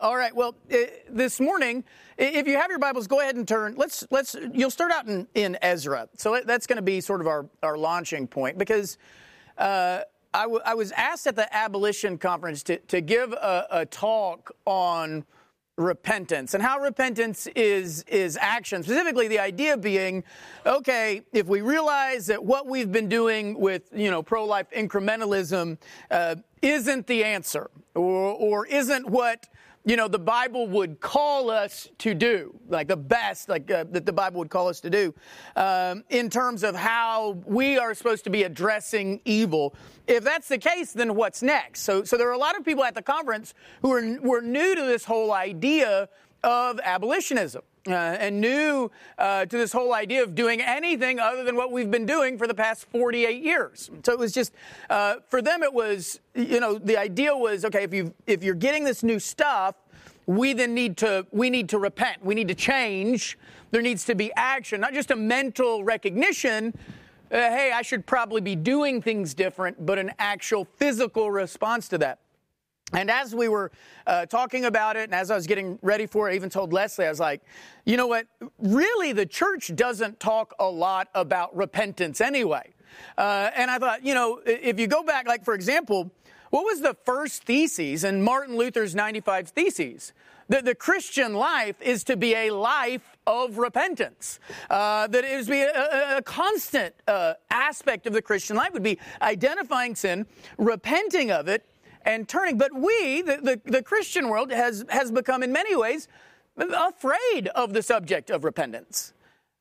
All right. Well, uh, this morning, if you have your Bibles, go ahead and turn. Let's let's. You'll start out in, in Ezra. So that's going to be sort of our our launching point because uh, I, w- I was asked at the abolition conference to to give a, a talk on repentance and how repentance is is action specifically the idea being okay if we realize that what we've been doing with you know pro-life incrementalism uh, isn't the answer or, or isn't what you know, the Bible would call us to do, like the best, like uh, that the Bible would call us to do, um, in terms of how we are supposed to be addressing evil. If that's the case, then what's next? So, so there are a lot of people at the conference who are were new to this whole idea of abolitionism uh, and new uh, to this whole idea of doing anything other than what we've been doing for the past 48 years. So it was just uh, for them. It was you know the idea was okay if you if you're getting this new stuff, we then need to we need to repent. We need to change. There needs to be action, not just a mental recognition. Uh, hey, I should probably be doing things different, but an actual physical response to that. And as we were uh, talking about it, and as I was getting ready for it, I even told Leslie, I was like, you know what? Really, the church doesn't talk a lot about repentance anyway. Uh, and I thought, you know, if you go back, like, for example, what was the first thesis in Martin Luther's 95 Theses? That the Christian life is to be a life of repentance. Uh, that it is be a, a constant uh, aspect of the Christian life would be identifying sin, repenting of it, and turning. But we, the, the, the Christian world, has, has become in many ways afraid of the subject of repentance.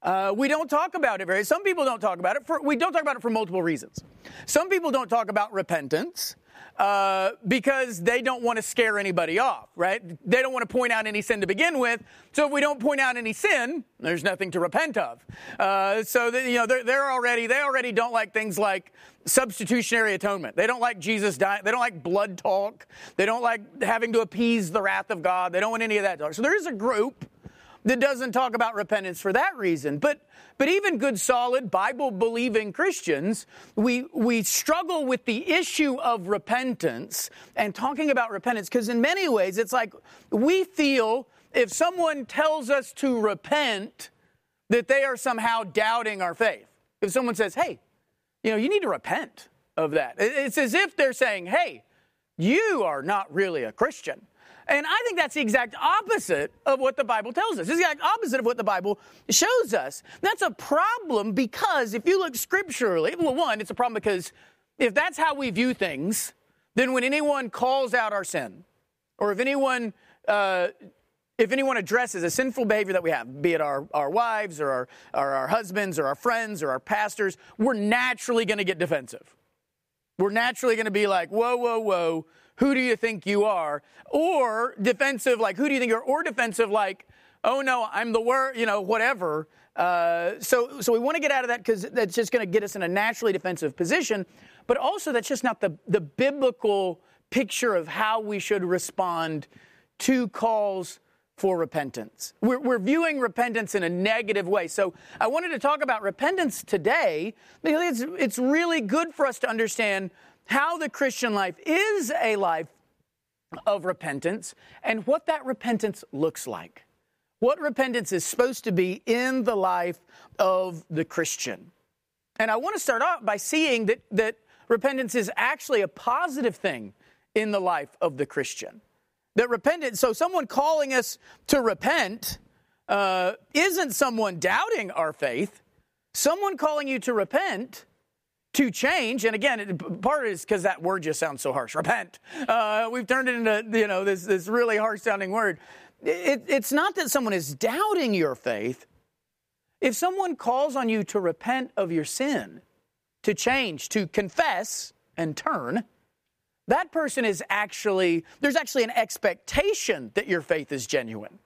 Uh, we don't talk about it very. Some people don't talk about it. For, we don't talk about it for multiple reasons. Some people don't talk about repentance uh, because they don't want to scare anybody off, right? They don't want to point out any sin to begin with. So if we don't point out any sin, there's nothing to repent of. Uh, so you know they're, they're already they already don't like things like substitutionary atonement. They don't like Jesus dying. They don't like blood talk. They don't like having to appease the wrath of God. They don't want any of that talk. So there is a group that doesn't talk about repentance for that reason. But but even good, solid, Bible believing Christians, we, we struggle with the issue of repentance and talking about repentance because, in many ways, it's like we feel if someone tells us to repent, that they are somehow doubting our faith. If someone says, hey, you know, you need to repent of that, it's as if they're saying, hey, you are not really a Christian. And I think that's the exact opposite of what the Bible tells us. It's the exact opposite of what the Bible shows us. That's a problem because if you look scripturally, well, one, it's a problem because if that's how we view things, then when anyone calls out our sin, or if anyone uh, if anyone addresses a sinful behavior that we have, be it our, our wives or our, or our husbands or our friends or our pastors, we're naturally going to get defensive. We're naturally going to be like, whoa, whoa, whoa, who do you think you are? Or defensive, like, who do you think you are? Or defensive, like, oh no, I'm the word, you know, whatever. Uh, so, so we want to get out of that because that's just going to get us in a naturally defensive position. But also, that's just not the, the biblical picture of how we should respond to calls for repentance. We're, we're, viewing repentance in a negative way. So I wanted to talk about repentance today because it's, it's really good for us to understand how the Christian life is a life of repentance and what that repentance looks like. What repentance is supposed to be in the life of the Christian. And I want to start off by seeing that, that repentance is actually a positive thing in the life of the Christian. That repentance, so someone calling us to repent uh, isn't someone doubting our faith. Someone calling you to repent to change. And again, part is because that word just sounds so harsh. Repent. Uh, we've turned it into you know this this really harsh sounding word. It, it's not that someone is doubting your faith. If someone calls on you to repent of your sin, to change, to confess and turn, that person is actually, there's actually an expectation that your faith is genuine.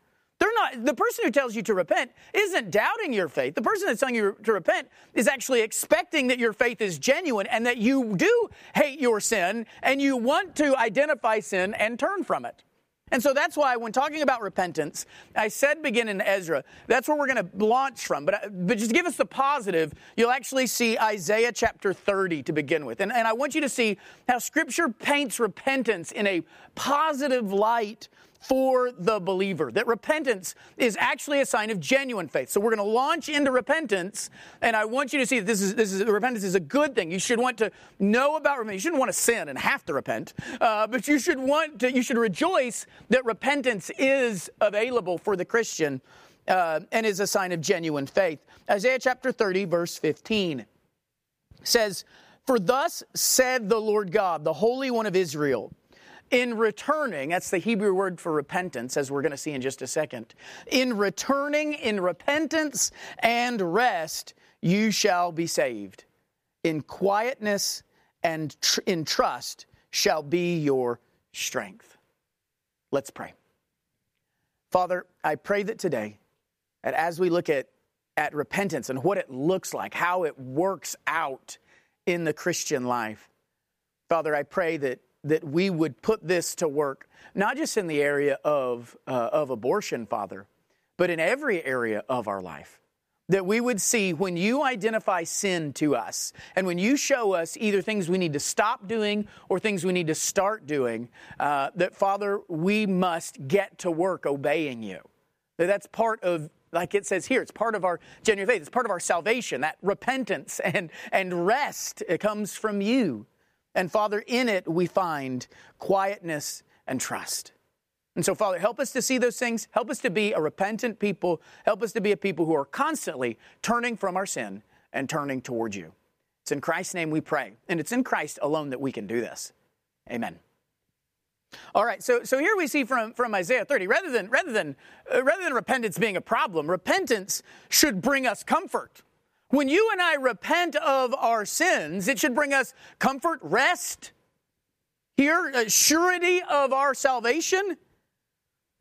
They're not, the person who tells you to repent isn't doubting your faith. The person that's telling you to repent is actually expecting that your faith is genuine and that you do hate your sin and you want to identify sin and turn from it. And so that's why when talking about repentance, I said begin in Ezra. That's where we're going to launch from. But, but just give us the positive, you'll actually see Isaiah chapter 30 to begin with. And, and I want you to see how Scripture paints repentance in a positive light for the believer. That repentance is actually a sign of genuine faith. So we're going to launch into repentance, and I want you to see that this is this is repentance is a good thing. You should want to know about repentance. You shouldn't want to sin and have to repent, uh, but you should want to. You should rejoice that repentance is available for the Christian uh, and is a sign of genuine faith. Isaiah chapter 30, verse 15 says, For thus said the Lord God, the Holy One of Israel, in returning, that's the Hebrew word for repentance, as we're going to see in just a second. In returning in repentance and rest, you shall be saved. In quietness and tr- in trust shall be your strength. Let's pray. Father, I pray that today and as we look at, at repentance and what it looks like, how it works out in the Christian life, Father, I pray that, that we would put this to work, not just in the area of, uh, of abortion, Father, but in every area of our life. That we would see when you identify sin to us and when you show us either things we need to stop doing or things we need to start doing, uh, that Father, we must get to work obeying you. That that's part of like it says here, it's part of our genuine faith. It's part of our salvation. That repentance and, and rest it comes from you. And Father, in it we find quietness and trust. And so, Father, help us to see those things. Help us to be a repentant people. Help us to be a people who are constantly turning from our sin and turning towards you. It's in Christ's name we pray. And it's in Christ alone that we can do this. Amen. All right, so, so here we see from, from Isaiah 30, rather than, rather, than, uh, rather than repentance being a problem, repentance should bring us comfort. When you and I repent of our sins, it should bring us comfort, rest, here, uh, surety of our salvation.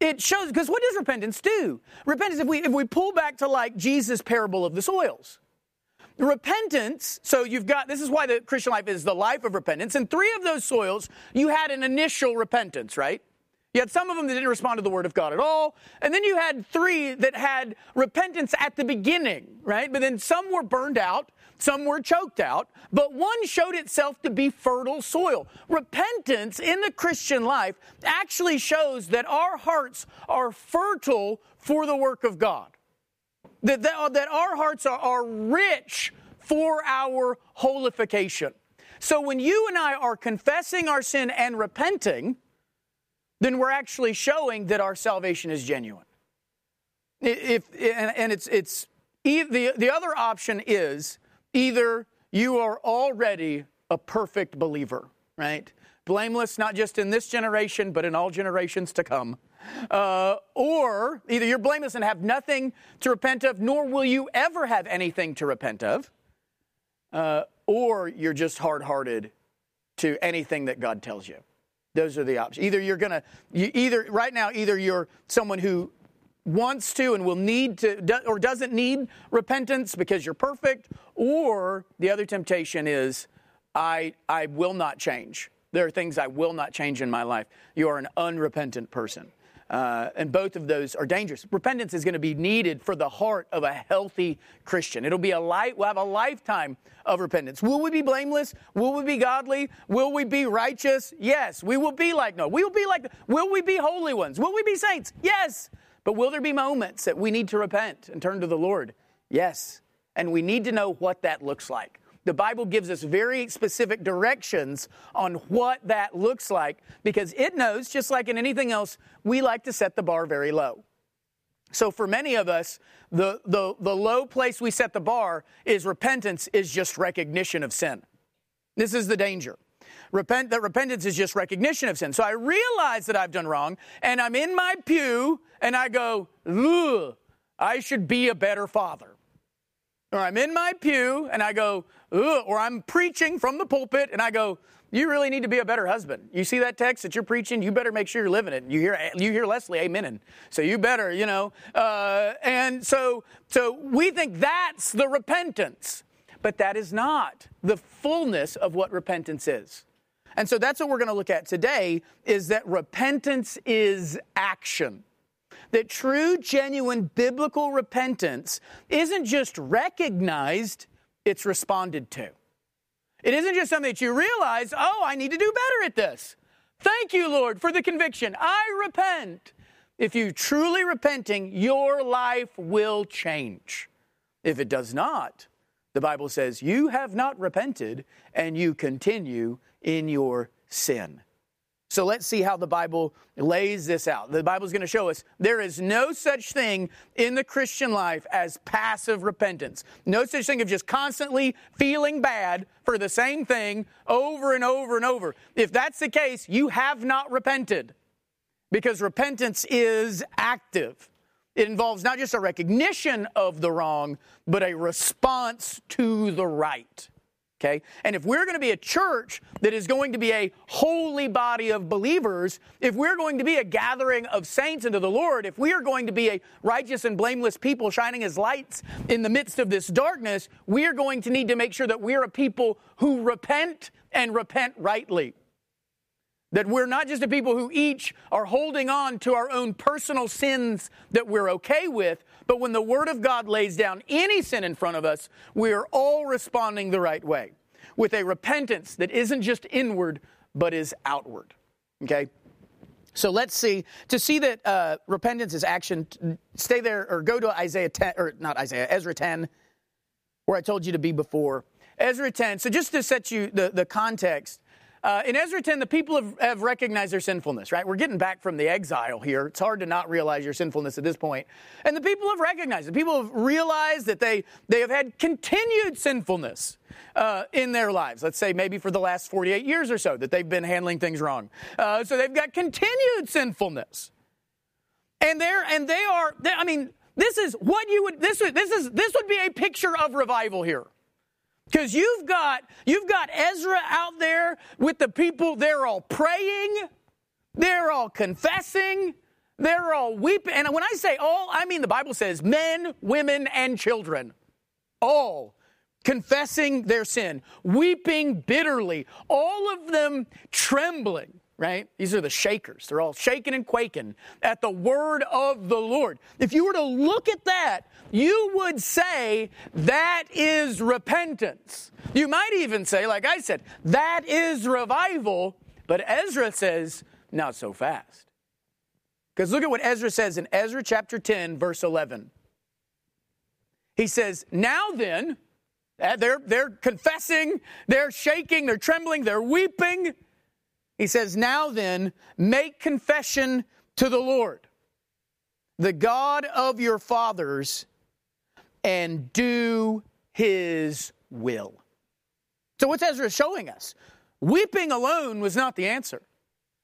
It shows, because what does repentance do? Repentance, if we, if we pull back to like Jesus' parable of the soils, repentance, so you've got, this is why the Christian life is the life of repentance. In three of those soils, you had an initial repentance, right? You had some of them that didn't respond to the word of God at all. And then you had three that had repentance at the beginning, right? But then some were burned out, some were choked out, but one showed itself to be fertile soil. Repentance in the Christian life actually shows that our hearts are fertile for the work of God that, that, that our hearts are, are rich for our holification. So when you and I are confessing our sin and repenting, then we're actually showing that our salvation is genuine. If, and, it's, it's the, the other option is either you are already a perfect believer, right? Blameless, not just in this generation, but in all generations to come. Uh, or either you're blameless and have nothing to repent of, nor will you ever have anything to repent of, uh, or you're just hard hearted to anything that God tells you. Those are the options. Either you're going to, either right now, either you're someone who wants to and will need to, or doesn't need repentance because you're perfect, or the other temptation is, I, I will not change. There are things I will not change in my life. You are an unrepentant person. Uh, and both of those are dangerous. Repentance is going to be needed for the heart of a healthy Christian. It'll be a light, we'll have a lifetime of repentance. Will we be blameless? Will we be godly? Will we be righteous? Yes. We will be like no. We will be like, will we be holy ones? Will we be saints? Yes. But will there be moments that we need to repent and turn to the Lord? Yes. And we need to know what that looks like the Bible gives us very specific directions on what that looks like because it knows, just like in anything else, we like to set the bar very low. So for many of us, the, the, the low place we set the bar is repentance is just recognition of sin. This is the danger. Repent, that repentance is just recognition of sin. So I realize that I've done wrong, and I'm in my pew, and I go, I should be a better father. Or I'm in my pew, and I go, or I'm preaching from the pulpit and I go, you really need to be a better husband. You see that text that you're preaching, you better make sure you're living it. You hear you hear Leslie amening, so you better, you know. Uh, and so so we think that's the repentance, but that is not the fullness of what repentance is. And so that's what we're going to look at today: is that repentance is action. That true, genuine biblical repentance isn't just recognized it's responded to. It isn't just something that you realize, oh, I need to do better at this. Thank you, Lord, for the conviction. I repent. If you truly repenting, your life will change. If it does not, the Bible says you have not repented and you continue in your sin. So let's see how the Bible lays this out. The Bible is going to show us there is no such thing in the Christian life as passive repentance. No such thing of just constantly feeling bad for the same thing over and over and over. If that's the case, you have not repented because repentance is active. It involves not just a recognition of the wrong, but a response to the right. Okay? And if we're going to be a church that is going to be a holy body of believers, if we're going to be a gathering of saints unto the Lord, if we are going to be a righteous and blameless people shining as lights in the midst of this darkness, we are going to need to make sure that we're a people who repent and repent rightly. That we're not just a people who each are holding on to our own personal sins that we're okay with, but when the Word of God lays down any sin in front of us, we are all responding the right way with a repentance that isn't just inward, but is outward. Okay? So let's see. To see that uh, repentance is action, stay there or go to Isaiah 10, or not Isaiah, Ezra 10, where I told you to be before. Ezra 10. So just to set you the, the context, uh, in Ezra 10, the people have, have, recognized their sinfulness, right? We're getting back from the exile here. It's hard to not realize your sinfulness at this point. And the people have recognized it. People have realized that they, they have had continued sinfulness uh, in their lives. Let's say maybe for the last 48 years or so that they've been handling things wrong. Uh, so they've got continued sinfulness. And they're, and they are, they, I mean, this is what you would, this, this is, this would be a picture of revival here. Because you've got, you've got Ezra out there with the people, they're all praying, they're all confessing, they're all weeping. And when I say all, I mean the Bible says men, women, and children. All confessing their sin, weeping bitterly, all of them trembling right? These are the shakers. They're all shaking and quaking at the word of the Lord. If you were to look at that, you would say that is repentance. You might even say, like I said, that is revival. But Ezra says, not so fast. Because look at what Ezra says in Ezra chapter 10, verse 11. He says, Now then, uh, they're, they're confessing, they're shaking, they're trembling, they're weeping. He says, Now then, make confession to the Lord, the God of your fathers, and do his will. So, what's Ezra showing us? Weeping alone was not the answer.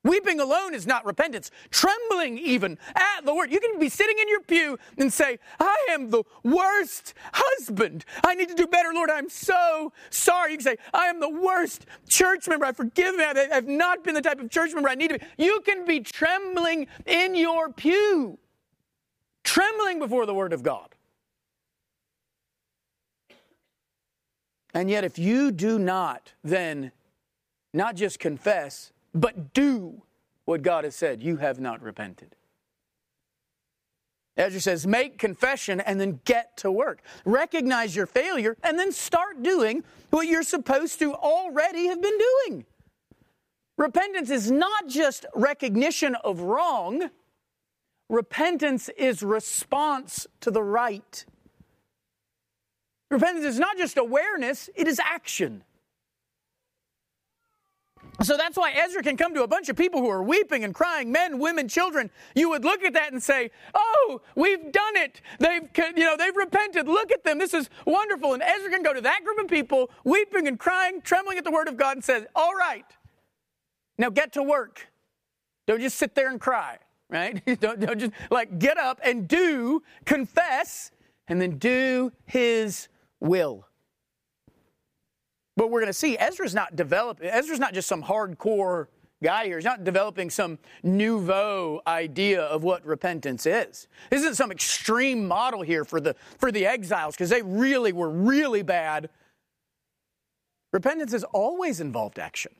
Weeping alone is not repentance. Trembling even at the word. You can be sitting in your pew and say, I am the worst husband. I need to do better, Lord. I'm so sorry. You can say, I am the worst church member. I forgive me. I have not been the type of church member I need to be. You can be trembling in your pew, trembling before the word of God. And yet, if you do not then not just confess, but do what God has said. You have not repented. Ezra says, make confession and then get to work. Recognize your failure and then start doing what you're supposed to already have been doing. Repentance is not just recognition of wrong, repentance is response to the right. Repentance is not just awareness, it is action. So that's why Ezra can come to a bunch of people who are weeping and crying, men, women, children. You would look at that and say, "Oh, we've done it. They've, you know, they've repented. Look at them. This is wonderful." And Ezra can go to that group of people, weeping and crying, trembling at the word of God, and says, "All right, now get to work. Don't just sit there and cry, right? don't, don't just like get up and do, confess, and then do His will." But we're going to see Ezra's not developing, Ezra's not just some hardcore guy here. He's not developing some nouveau idea of what repentance is. This isn't some extreme model here for the, for the exiles because they really were really bad. Repentance has always involved action.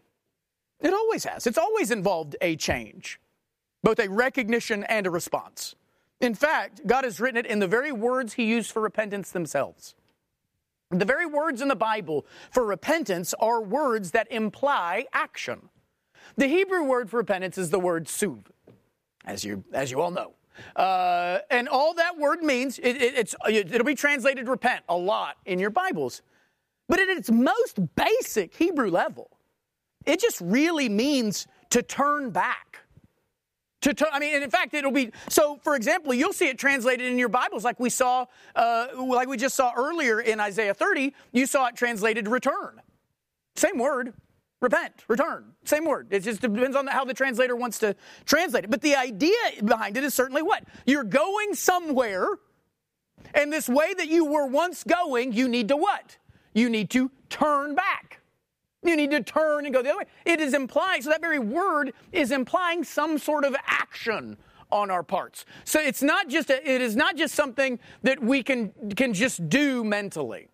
It always has. It's always involved a change, both a recognition and a response. In fact, God has written it in the very words He used for repentance themselves. The very words in the Bible for repentance are words that imply action. The Hebrew word for repentance is the word shuv, as you, as you all know. Uh, and all that word means, it, it, it's, it'll be translated repent a lot in your Bibles. But at its most basic Hebrew level, it just really means to turn back. To, to, I mean, and in fact, it'll be so. For example, you'll see it translated in your Bibles, like we saw, uh, like we just saw earlier in Isaiah 30. You saw it translated return. Same word, repent, return. Same word. It just depends on how the translator wants to translate it. But the idea behind it is certainly what you're going somewhere, and this way that you were once going, you need to what? You need to turn back. You need to turn and go the other way. It is implying, so that very word is implying some sort of action on our parts. So it's not just a, it is not just something that we can can just do mentally.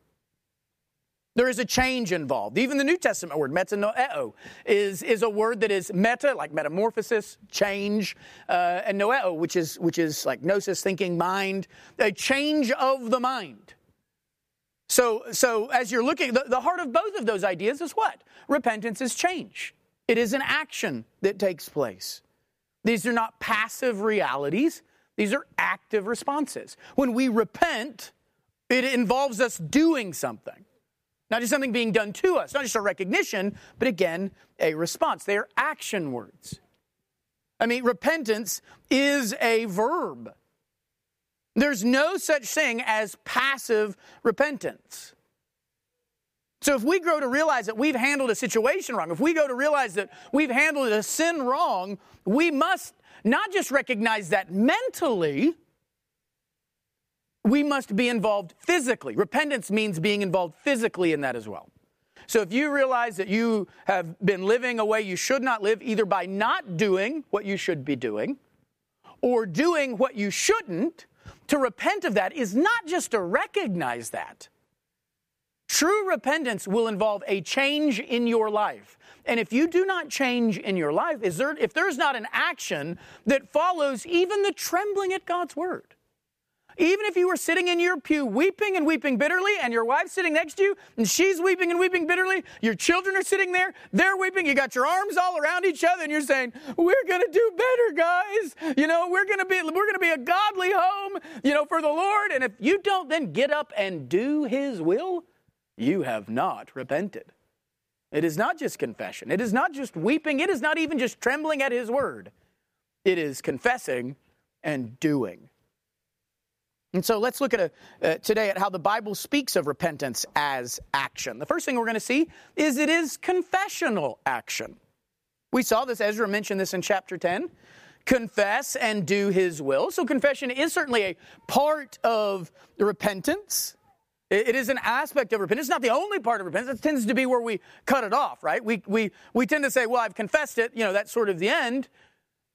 There is a change involved. Even the New Testament word, metanoeo, is, is a word that is meta, like metamorphosis, change, uh, and noeo, which is, which is like gnosis, thinking, mind, a change of the mind. So, so as you're looking, the, the heart of both of those ideas is what? Repentance is change. It is an action that takes place. These are not passive realities, these are active responses. When we repent, it involves us doing something. Not just something being done to us, not just a recognition, but again, a response. They are action words. I mean, repentance is a verb. There's no such thing as passive repentance. So if we grow to realize that we've handled a situation wrong, if we go to realize that we've handled a sin wrong, we must not just recognize that mentally, we must be involved physically. Repentance means being involved physically in that as well. So if you realize that you have been living a way you should not live, either by not doing what you should be doing or doing what you shouldn't, to repent of that is not just to recognize that. True repentance will involve a change in your life. And if you do not change in your life, is there, if there's not an action that follows even the trembling at God's word, even if you were sitting in your pew weeping and weeping bitterly, and your wife's sitting next to you, and she's weeping and weeping bitterly, your children are sitting there, they're weeping, you got your arms all around each other, and you're saying, We're gonna do better, guys. You know, we're gonna be we're gonna be a godly home, you know, for the Lord. And if you don't then get up and do his will, you have not repented. It is not just confession. It is not just weeping. It is not even just trembling at his word. It is confessing and doing. And so let's look at a, uh, today at how the Bible speaks of repentance as action. The first thing we're going to see is it is confessional action. We saw this, Ezra mentioned this in chapter 10. Confess and do his will. So confession is certainly a part of repentance. It is an aspect of repentance. It's not the only part of repentance. It tends to be where we cut it off, right? We, we, we tend to say, well, I've confessed it, you know, that's sort of the end.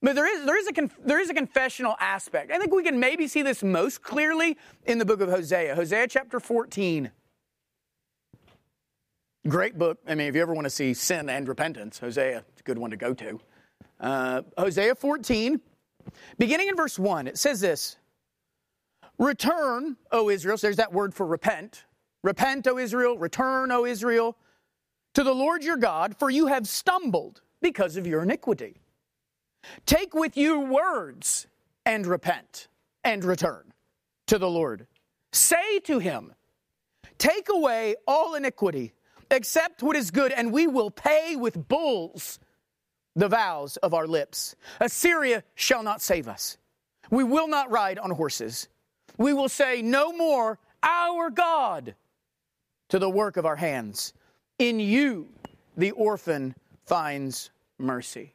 But there is, there, is a there is a confessional aspect. I think we can maybe see this most clearly in the book of Hosea, Hosea chapter 14. Great book. I mean, if you ever want to see sin and repentance, Hosea, it's a good one to go to. Uh, Hosea 14, beginning in verse 1, it says this Return, O Israel. So there's that word for repent. Repent, O Israel. Return, O Israel, to the Lord your God, for you have stumbled because of your iniquity. Take with you words and repent and return to the Lord. Say to him, Take away all iniquity, accept what is good, and we will pay with bulls the vows of our lips. Assyria shall not save us. We will not ride on horses. We will say no more, Our God, to the work of our hands. In you, the orphan finds mercy.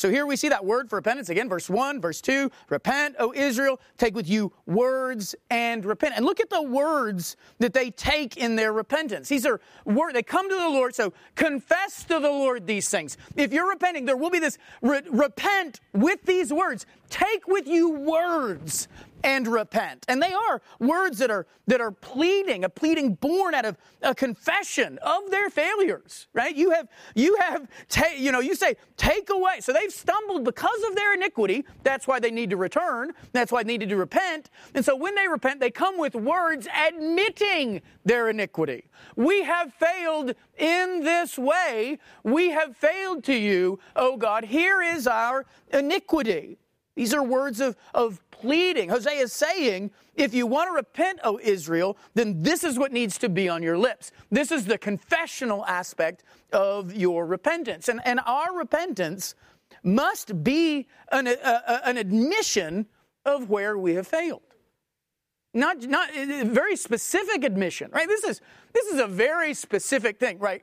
So here we see that word for repentance again, verse 1, verse 2 Repent, O Israel, take with you words and repent. And look at the words that they take in their repentance. These are words, they come to the Lord, so confess to the Lord these things. If you're repenting, there will be this re- repent with these words take with you words and repent. And they are words that are that are pleading, a pleading born out of a confession of their failures, right? You have you have ta- you know, you say take away. So they've stumbled because of their iniquity. That's why they need to return. That's why they needed to repent. And so when they repent, they come with words admitting their iniquity. We have failed in this way. We have failed to you, oh God. Here is our iniquity. These are words of, of pleading. Hosea is saying, if you want to repent, O Israel, then this is what needs to be on your lips. This is the confessional aspect of your repentance. And, and our repentance must be an, a, a, an admission of where we have failed. Not, not a very specific admission, right? This is, this is a very specific thing, right?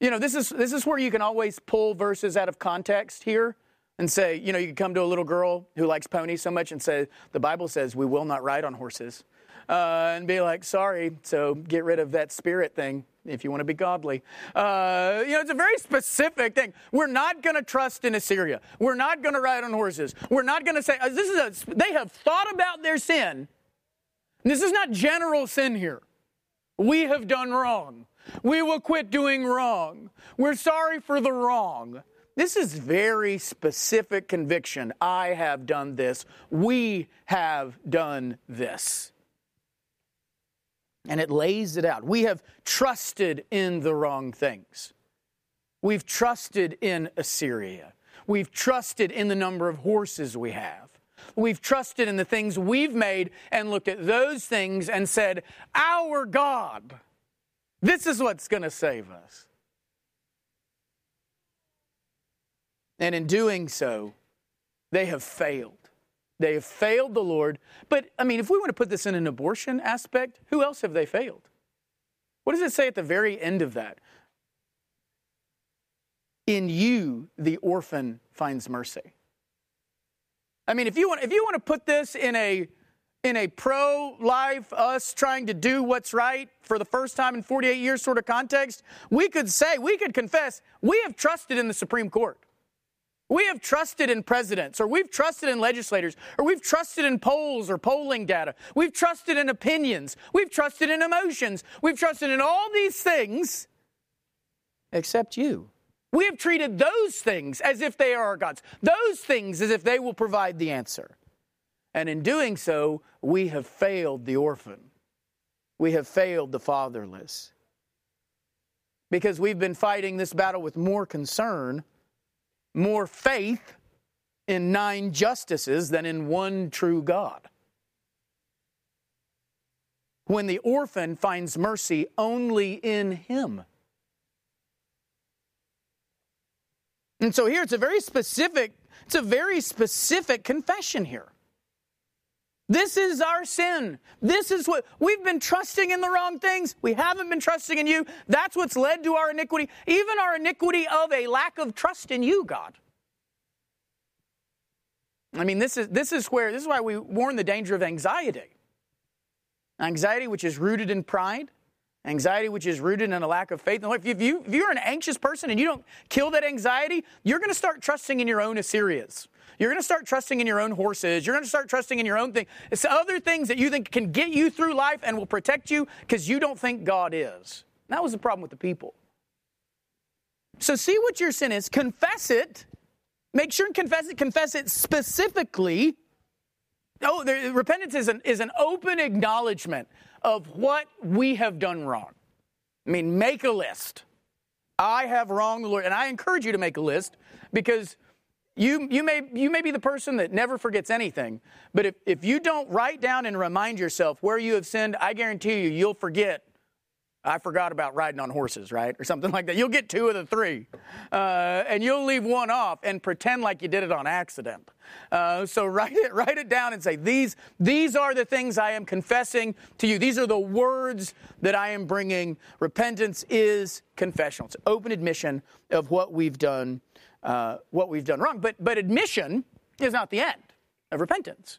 You know, this is, this is where you can always pull verses out of context here and say, you know, you could come to a little girl who likes ponies so much and say, the Bible says we will not ride on horses. Uh, and be like, sorry, so get rid of that spirit thing if you want to be godly. Uh, you know, it's a very specific thing. We're not going to trust in Assyria. We're not going to ride on horses. We're not going to say, uh, this is a, they have thought about their sin. This is not general sin here. We have done wrong. We will quit doing wrong. We're sorry for the wrong. This is very specific conviction. I have done this. We have done this. And it lays it out. We have trusted in the wrong things. We've trusted in Assyria. We've trusted in the number of horses we have. We've trusted in the things we've made and looked at those things and said, Our God, this is what's going to save us. And in doing so, they have failed. They have failed the Lord. But, I mean, if we want to put this in an abortion aspect, who else have they failed? What does it say at the very end of that? In you, the orphan finds mercy. I mean, if you want, if you want to put this in a in a pro life, us trying to do what's right for the first time in 48 years sort of context, we could say, we could confess, we have trusted in the Supreme Court. We have trusted in presidents, or we've trusted in legislators, or we've trusted in polls or polling data. We've trusted in opinions. We've trusted in emotions. We've trusted in all these things except you. We have treated those things as if they are our gods, those things as if they will provide the answer. And in doing so, we have failed the orphan. We have failed the fatherless. Because we've been fighting this battle with more concern more faith in nine justices than in one true God. When the orphan finds mercy only in Him. And so here it's a very specific, it's a very specific confession here. This is our sin. This is what we've been trusting in the wrong things. We haven't been trusting in you. That's what's led to our iniquity, even our iniquity of a lack of trust in you, God. I mean, this is, this is where, this is why we warn the danger of anxiety. Anxiety, which is rooted in pride, anxiety, which is rooted in a lack of faith. If, you, if you're an anxious person and you don't kill that anxiety, you're going to start trusting in your own Assyrias. You're going to start trusting in your own horses. You're going to start trusting in your own thing. It's other things that you think can get you through life and will protect you because you don't think God is. That was the problem with the people. So see what your sin is, confess it, make sure and confess it, confess it specifically. Oh, repentance is an, is an open acknowledgement of what we have done wrong. I mean, make a list. I have wronged the Lord. And I encourage you to make a list because you, you, may, you may be the person that never forgets anything, but if, if you don't write down and remind yourself where you have sinned, I guarantee you, you'll forget. I forgot about riding on horses, right? Or something like that. You'll get two of the three. Uh, and you'll leave one off and pretend like you did it on accident. Uh, so write it, write it down and say, these, these are the things I am confessing to you. These are the words that I am bringing. Repentance is confessional. It's open admission of what we've done uh, what we've done wrong. But, but admission is not the end of repentance.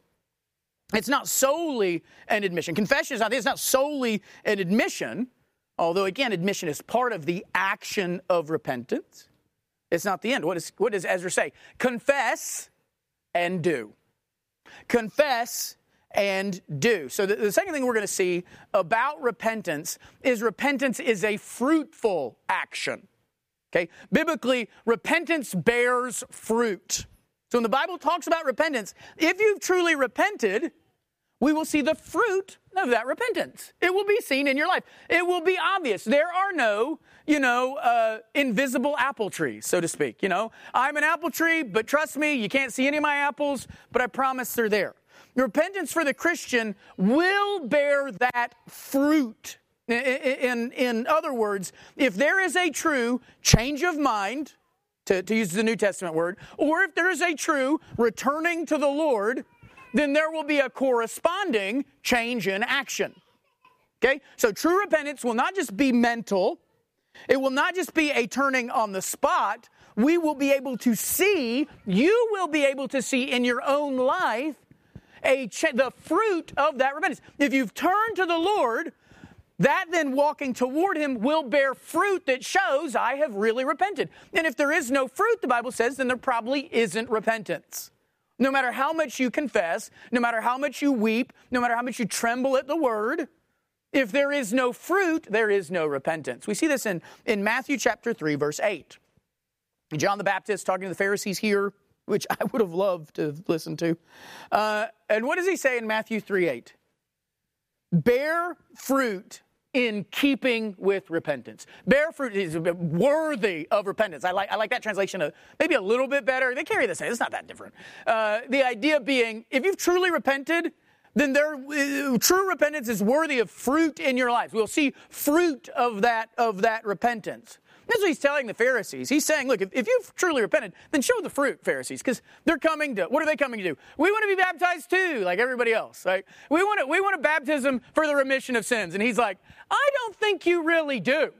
It's not solely an admission. Confession is not, it's not solely an admission, although, again, admission is part of the action of repentance. It's not the end. What, is, what does Ezra say? Confess and do. confess and do. So, the, the second thing we're going to see about repentance is repentance is a fruitful action. Okay? Biblically, repentance bears fruit. So, when the Bible talks about repentance, if you've truly repented, we will see the fruit of that repentance. It will be seen in your life. It will be obvious. There are no, you know, uh, invisible apple trees, so to speak. You know, I'm an apple tree, but trust me, you can't see any of my apples, but I promise they're there. Repentance for the Christian will bear that fruit. In, in other words, if there is a true change of mind, to, to use the New Testament word, or if there is a true returning to the Lord, then there will be a corresponding change in action. Okay? So true repentance will not just be mental, it will not just be a turning on the spot. We will be able to see, you will be able to see in your own life a the fruit of that repentance. If you've turned to the Lord, that then walking toward him will bear fruit that shows I have really repented. And if there is no fruit, the Bible says, then there probably isn't repentance. No matter how much you confess, no matter how much you weep, no matter how much you tremble at the word, if there is no fruit, there is no repentance. We see this in, in Matthew chapter 3, verse 8. John the Baptist talking to the Pharisees here which I would have loved to listen to. Uh, and what does he say in Matthew 3 8? Bear fruit in keeping with repentance. Bear fruit is worthy of repentance. I like, I like that translation maybe a little bit better. They carry the same, it's not that different. Uh, the idea being, if you've truly repented, then there, uh, true repentance is worthy of fruit in your lives. We'll see fruit of that, of that repentance. That's what he's telling the Pharisees. He's saying, look, if, if you've truly repented, then show the fruit, Pharisees, because they're coming to, what are they coming to do? We want to be baptized too, like everybody else, right? We want, to, we want a baptism for the remission of sins. And he's like, I don't think you really do.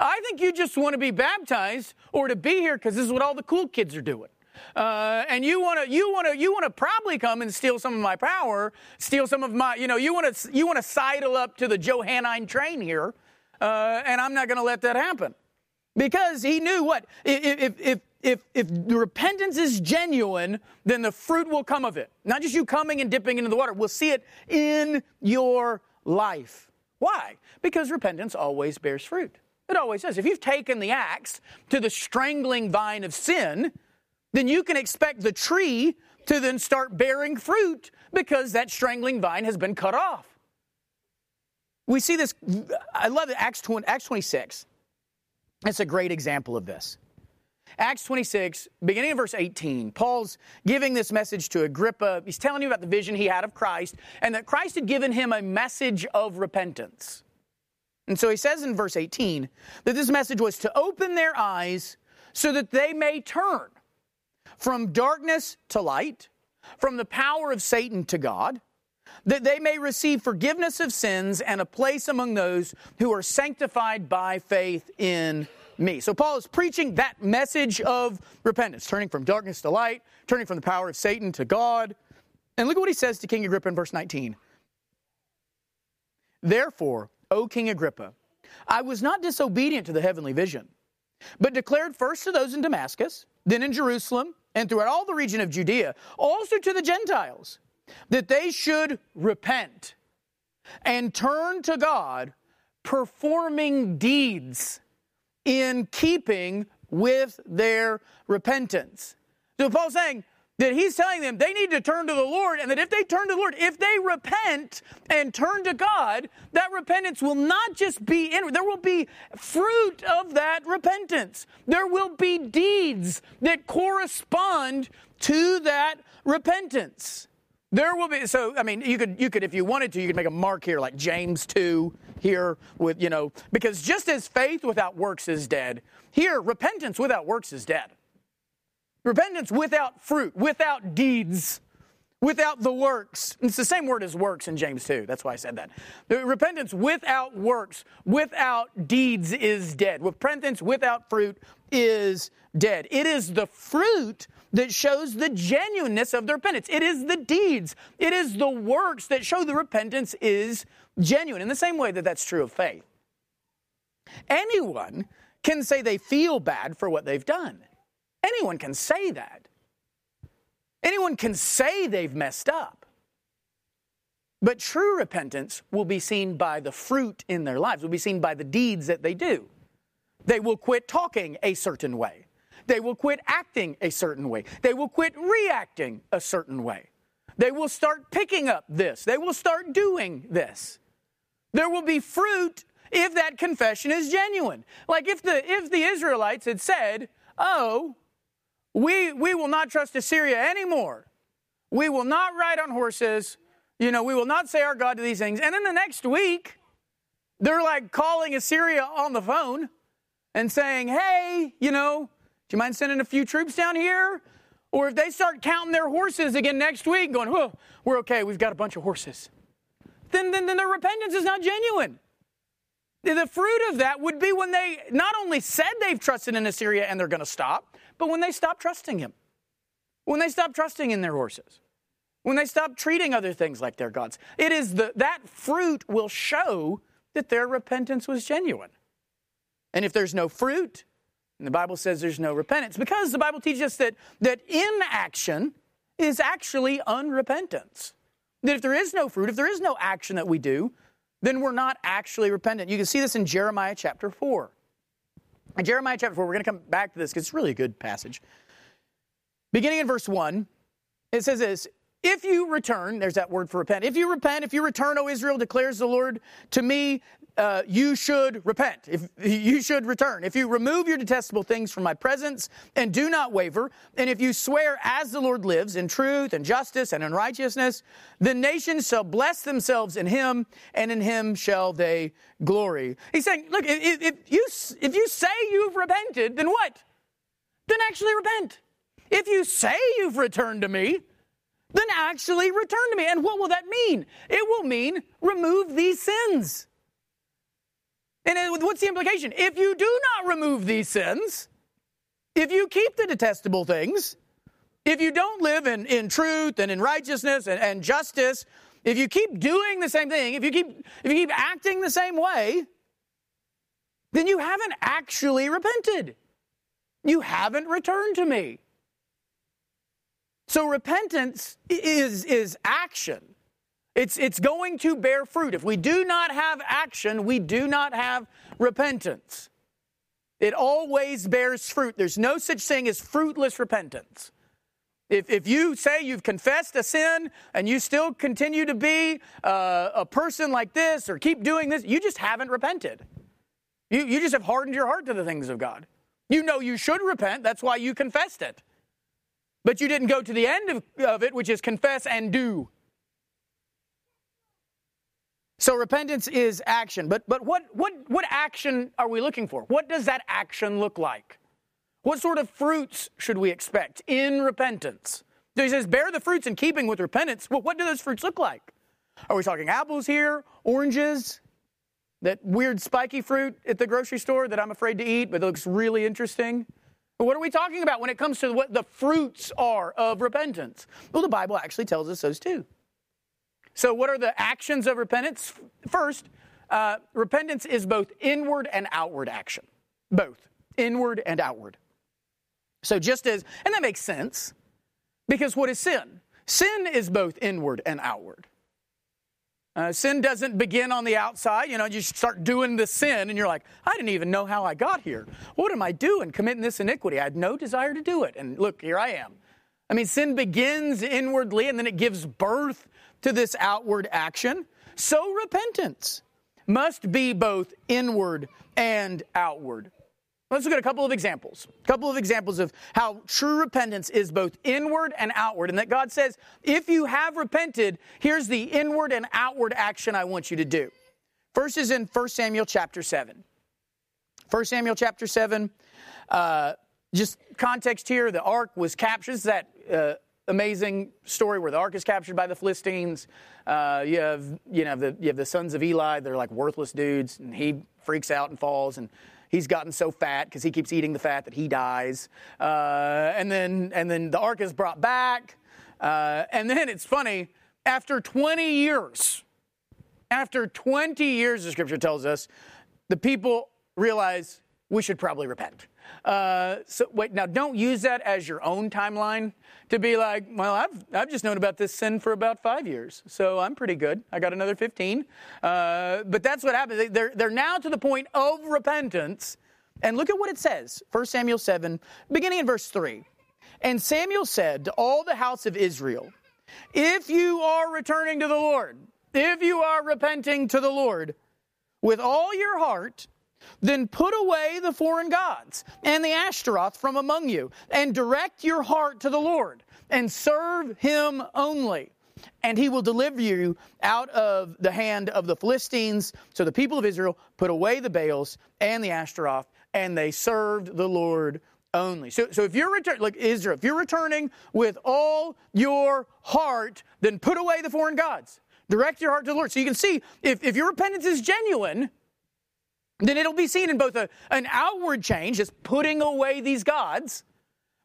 I think you just want to be baptized or to be here because this is what all the cool kids are doing. Uh, and you want to you want to you want to probably come and steal some of my power, steal some of my you know you want to you want to sidle up to the Johannine train here, uh, and I'm not going to let that happen. Because he knew what? If, if, if, if the repentance is genuine, then the fruit will come of it. Not just you coming and dipping into the water. We'll see it in your life. Why? Because repentance always bears fruit. It always does. If you've taken the axe to the strangling vine of sin, then you can expect the tree to then start bearing fruit because that strangling vine has been cut off. We see this, I love it, Acts, 20, Acts 26. It's a great example of this. Acts 26, beginning of verse 18, Paul's giving this message to Agrippa. He's telling you about the vision he had of Christ and that Christ had given him a message of repentance. And so he says in verse 18 that this message was to open their eyes so that they may turn from darkness to light, from the power of Satan to God, that they may receive forgiveness of sins and a place among those who are sanctified by faith in me. So Paul is preaching that message of repentance, turning from darkness to light, turning from the power of Satan to God. And look at what he says to King Agrippa in verse 19. Therefore, O King Agrippa, I was not disobedient to the heavenly vision, but declared first to those in Damascus, then in Jerusalem, and throughout all the region of Judea, also to the Gentiles that they should repent and turn to God, performing deeds in keeping with their repentance. So Paul's saying that he's telling them they need to turn to the Lord, and that if they turn to the Lord, if they repent and turn to God, that repentance will not just be in, there will be fruit of that repentance. There will be deeds that correspond to that repentance. There will be so I mean you could you could if you wanted to you could make a mark here like James 2 here with you know because just as faith without works is dead here repentance without works is dead. Repentance without fruit, without deeds, without the works. It's the same word as works in James 2. That's why I said that. Repentance without works, without deeds is dead. Repentance without fruit is dead. It is the fruit that shows the genuineness of the repentance. It is the deeds, it is the works that show the repentance is genuine, in the same way that that's true of faith. Anyone can say they feel bad for what they've done. Anyone can say that. Anyone can say they've messed up. But true repentance will be seen by the fruit in their lives, will be seen by the deeds that they do. They will quit talking a certain way. They will quit acting a certain way. They will quit reacting a certain way. They will start picking up this. They will start doing this. There will be fruit if that confession is genuine. Like if the if the Israelites had said, "Oh, we we will not trust Assyria anymore. We will not ride on horses. You know, we will not say our God to these things." And then the next week, they're like calling Assyria on the phone and saying, "Hey, you know, you mind sending a few troops down here?" Or if they start counting their horses again next week, going, "Oh, we're okay. We've got a bunch of horses." Then, then, then their repentance is not genuine. The fruit of that would be when they not only said they've trusted in Assyria and they're going to stop, but when they stop trusting him. When they stop trusting in their horses. When they stop treating other things like their gods. It is the, that fruit will show that their repentance was genuine. And if there's no fruit, and the Bible says there's no repentance, because the Bible teaches us that, that inaction is actually unrepentance. That if there is no fruit, if there is no action that we do, then we're not actually repentant. You can see this in Jeremiah chapter 4. In Jeremiah chapter 4, we're going to come back to this because it's really a good passage. Beginning in verse 1, it says this If you return, there's that word for repent. If you repent, if you return, O Israel, declares the Lord to me, uh, you should repent. If you should return. If you remove your detestable things from my presence and do not waver, and if you swear as the Lord lives in truth and justice and in righteousness, the nations shall bless themselves in him, and in him shall they glory. He's saying, look, if, if you if you say you've repented, then what? Then actually repent. If you say you've returned to me, then actually return to me. And what will that mean? It will mean remove these sins. And what's the implication? If you do not remove these sins, if you keep the detestable things, if you don't live in, in truth and in righteousness and, and justice, if you keep doing the same thing, if you keep if you keep acting the same way, then you haven't actually repented. You haven't returned to me. So repentance is, is action. It's, it's going to bear fruit. If we do not have action, we do not have repentance. It always bears fruit. There's no such thing as fruitless repentance. If, if you say you've confessed a sin and you still continue to be uh, a person like this or keep doing this, you just haven't repented. You, you just have hardened your heart to the things of God. You know you should repent, that's why you confessed it. But you didn't go to the end of, of it, which is confess and do. So repentance is action. But, but what, what, what action are we looking for? What does that action look like? What sort of fruits should we expect in repentance? So he says, bear the fruits in keeping with repentance. Well, what do those fruits look like? Are we talking apples here, oranges, that weird spiky fruit at the grocery store that I'm afraid to eat, but looks really interesting? But what are we talking about when it comes to what the fruits are of repentance? Well, the Bible actually tells us those too. So, what are the actions of repentance? First, uh, repentance is both inward and outward action. Both inward and outward. So, just as, and that makes sense, because what is sin? Sin is both inward and outward. Uh, sin doesn't begin on the outside. You know, you start doing the sin and you're like, I didn't even know how I got here. What am I doing committing this iniquity? I had no desire to do it. And look, here I am. I mean, sin begins inwardly and then it gives birth to this outward action. So repentance must be both inward and outward. Let's look at a couple of examples. A couple of examples of how true repentance is both inward and outward. And that God says, if you have repented, here's the inward and outward action I want you to do. First is in 1 Samuel chapter 7. 1 Samuel chapter 7. Uh, just context here the ark was captured. That uh, amazing story where the ark is captured by the Philistines. Uh, you have you know the you have the sons of Eli. They're like worthless dudes, and he freaks out and falls and. He's gotten so fat because he keeps eating the fat that he dies, uh, and then and then the ark is brought back, uh, and then it's funny. After 20 years, after 20 years, the scripture tells us, the people realize we should probably repent. Uh, so wait, now don't use that as your own timeline to be like, well, I've, I've just known about this sin for about five years, so I'm pretty good. I got another 15. Uh, but that's what happens. They're, they're now to the point of repentance. And look at what it says 1 Samuel 7, beginning in verse 3. And Samuel said to all the house of Israel, If you are returning to the Lord, if you are repenting to the Lord with all your heart, then put away the foreign gods and the Ashtaroth from among you, and direct your heart to the Lord, and serve him only. And he will deliver you out of the hand of the Philistines. So the people of Israel put away the Baals and the Ashtaroth, and they served the Lord only. So, so if you're returning, like Israel, if you're returning with all your heart, then put away the foreign gods. Direct your heart to the Lord. So you can see if, if your repentance is genuine, then it'll be seen in both a, an outward change, as putting away these gods,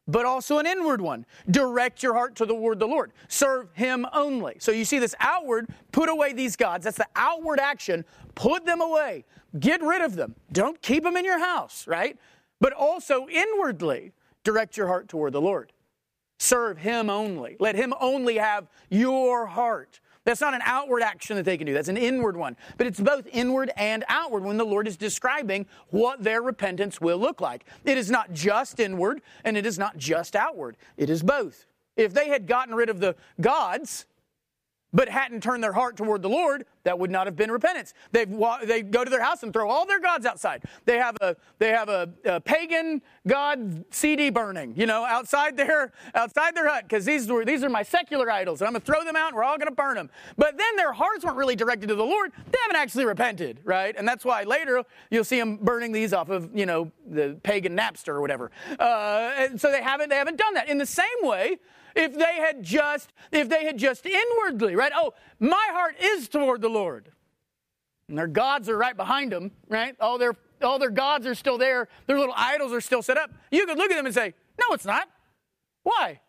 but also an inward one. Direct your heart to the word of the Lord. Serve Him only. So you see this outward, put away these gods. That's the outward action. Put them away. Get rid of them. Don't keep them in your house, right? But also inwardly, direct your heart toward the Lord. Serve Him only. Let Him only have your heart. That's not an outward action that they can do, that's an inward one. But it's both inward and outward when the Lord is describing what their repentance will look like. It is not just inward and it is not just outward, it is both. If they had gotten rid of the gods, but hadn't turned their heart toward the Lord, that would not have been repentance. They they go to their house and throw all their gods outside. They have a they have a, a pagan god CD burning, you know, outside their outside their hut because these were these are my secular idols, and I'm gonna throw them out. and We're all gonna burn them. But then their hearts weren't really directed to the Lord. They haven't actually repented, right? And that's why later you'll see them burning these off of you know the pagan Napster or whatever. Uh, and so they haven't they haven't done that. In the same way if they had just if they had just inwardly right? Oh my heart is toward the lord. And their gods are right behind them right? All their all their gods are still there. Their little idols are still set up. You could look at them and say no it's not. Why?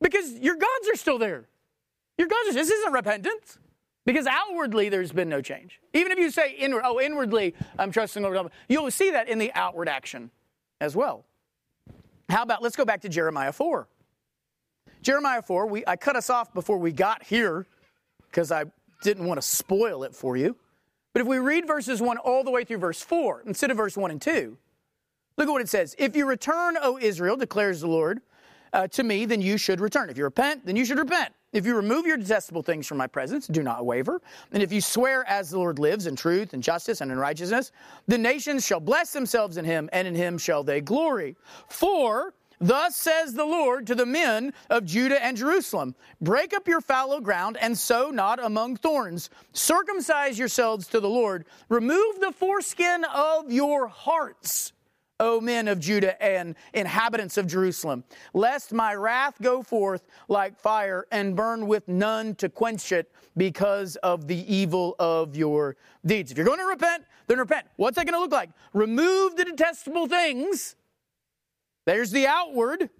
Because your gods are still there. Your gods are, this isn't repentance. Because outwardly there's been no change. Even if you say inward oh inwardly i'm trusting the lord you'll see that in the outward action as well. How about let's go back to jeremiah 4 Jeremiah 4, we, I cut us off before we got here because I didn't want to spoil it for you. But if we read verses 1 all the way through verse 4 instead of verse 1 and 2, look at what it says. If you return, O Israel, declares the Lord, uh, to me, then you should return. If you repent, then you should repent. If you remove your detestable things from my presence, do not waver. And if you swear as the Lord lives in truth and justice and in righteousness, the nations shall bless themselves in him, and in him shall they glory. For Thus says the Lord to the men of Judah and Jerusalem Break up your fallow ground and sow not among thorns. Circumcise yourselves to the Lord. Remove the foreskin of your hearts. O men of Judah and inhabitants of Jerusalem, lest my wrath go forth like fire and burn with none to quench it because of the evil of your deeds. If you're going to repent, then repent. What's that going to look like? Remove the detestable things there's the outward,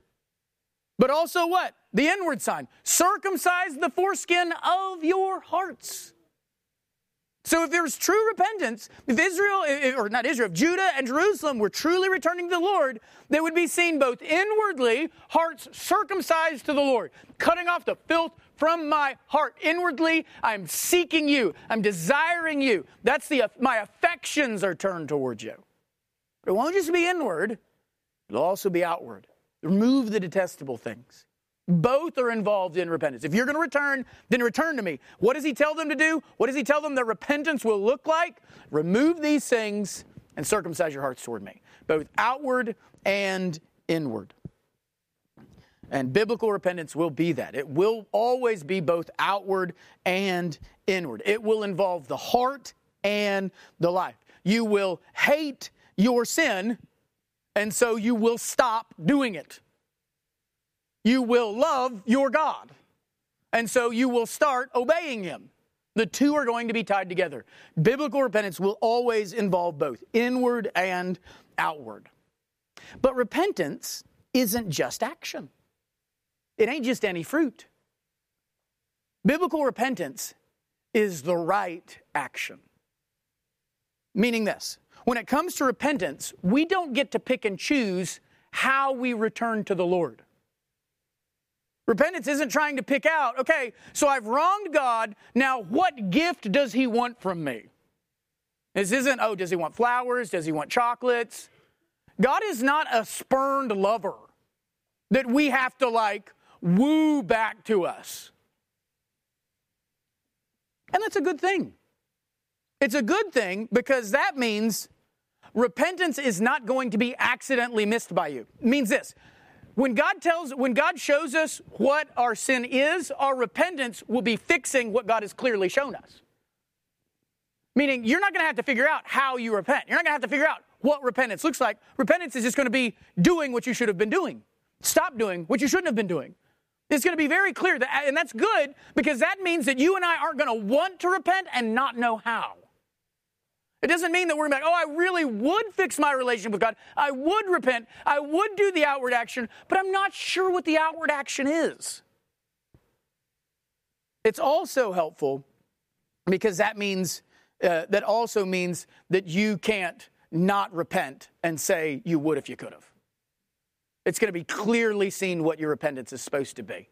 but also what? The inward sign. Circumcise the foreskin of your hearts. So if there's true repentance, if Israel, eh, eh, or not Israel, if Judah and Jerusalem were truly returning to the Lord, they would be seen both inwardly, hearts circumcised to the Lord, cutting off the filth from my heart. Inwardly, I'm seeking you. I'm desiring you. That's the, my affections are turned towards you. It won't just be inward. It'll also be outward. Remove the detestable things. Both are involved in repentance. If you're going to return, then return to me. What does he tell them to do? What does he tell them that repentance will look like? Remove these things and circumcise your hearts toward me, both outward and inward. And biblical repentance will be that. It will always be both outward and inward. It will involve the heart and the life. You will hate your sin and so you will stop doing it. You will love your God. And so you will start obeying Him. The two are going to be tied together. Biblical repentance will always involve both inward and outward. But repentance isn't just action, it ain't just any fruit. Biblical repentance is the right action. Meaning this when it comes to repentance, we don't get to pick and choose how we return to the Lord. Repentance isn't trying to pick out, okay, so I've wronged God, now what gift does He want from me? This isn't, oh, does He want flowers? Does He want chocolates? God is not a spurned lover that we have to like woo back to us. And that's a good thing. It's a good thing because that means repentance is not going to be accidentally missed by you. It means this. When God tells when God shows us what our sin is, our repentance will be fixing what God has clearly shown us. Meaning you're not going to have to figure out how you repent. You're not going to have to figure out what repentance looks like. Repentance is just going to be doing what you should have been doing. Stop doing what you shouldn't have been doing. It's going to be very clear that and that's good because that means that you and I aren't going to want to repent and not know how. It doesn't mean that we're like, oh, I really would fix my relationship with God. I would repent. I would do the outward action, but I'm not sure what the outward action is. It's also helpful because that means, uh, that also means that you can't not repent and say you would if you could have. It's going to be clearly seen what your repentance is supposed to be.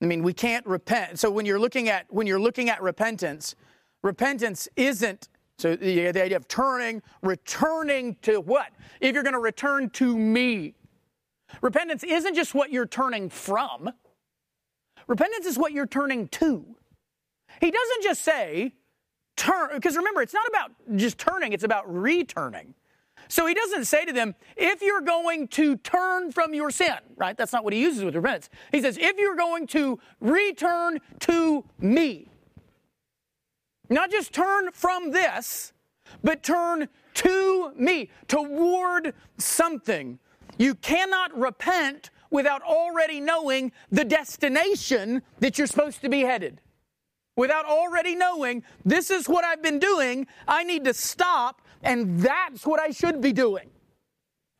I mean, we can't repent. So when you're looking at when you're looking at repentance, repentance isn't so the, the idea of turning, returning to what? If you're going to return to me. Repentance isn't just what you're turning from. Repentance is what you're turning to. He doesn't just say turn because remember, it's not about just turning, it's about returning. So he doesn't say to them, if you're going to turn from your sin, right? That's not what he uses with repentance. He says, if you're going to return to me, not just turn from this, but turn to me, toward something. You cannot repent without already knowing the destination that you're supposed to be headed. Without already knowing, this is what I've been doing, I need to stop and that's what I should be doing.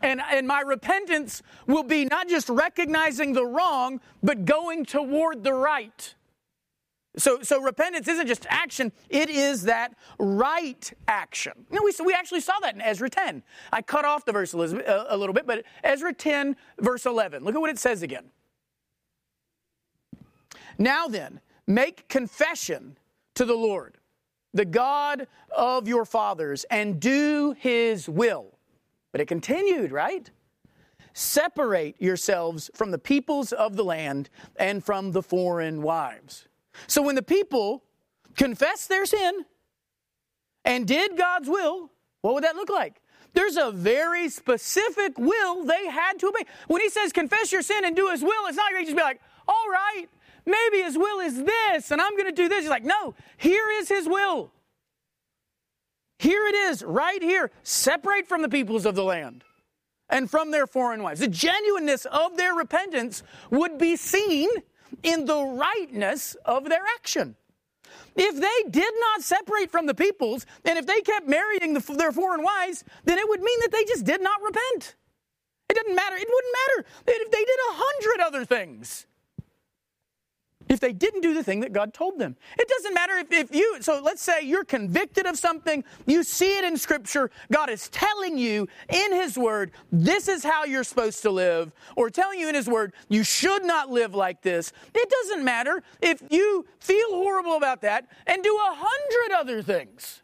And, and my repentance will be not just recognizing the wrong, but going toward the right. So, so repentance isn't just action, it is that right action. You know, we, we actually saw that in Ezra 10. I cut off the verse a, a little bit, but Ezra 10, verse 11. Look at what it says again. Now then, make confession to the Lord the God of your fathers, and do his will. But it continued, right? Separate yourselves from the peoples of the land and from the foreign wives. So when the people confessed their sin and did God's will, what would that look like? There's a very specific will they had to obey. When he says confess your sin and do his will, it's not going to just be like, all right, maybe his will is this and I'm going to do this. He's like, no, here is his will. Here it is, right here. Separate from the peoples of the land and from their foreign wives. The genuineness of their repentance would be seen in the rightness of their action. If they did not separate from the peoples, and if they kept marrying the, their foreign wives, then it would mean that they just did not repent. It doesn't matter. It wouldn't matter if they did a hundred other things if they didn't do the thing that God told them. It doesn't matter if, if you, so let's say you're convicted of something, you see it in Scripture, God is telling you in His Word, this is how you're supposed to live, or telling you in His Word, you should not live like this. It doesn't matter if you feel horrible about that and do a hundred other things.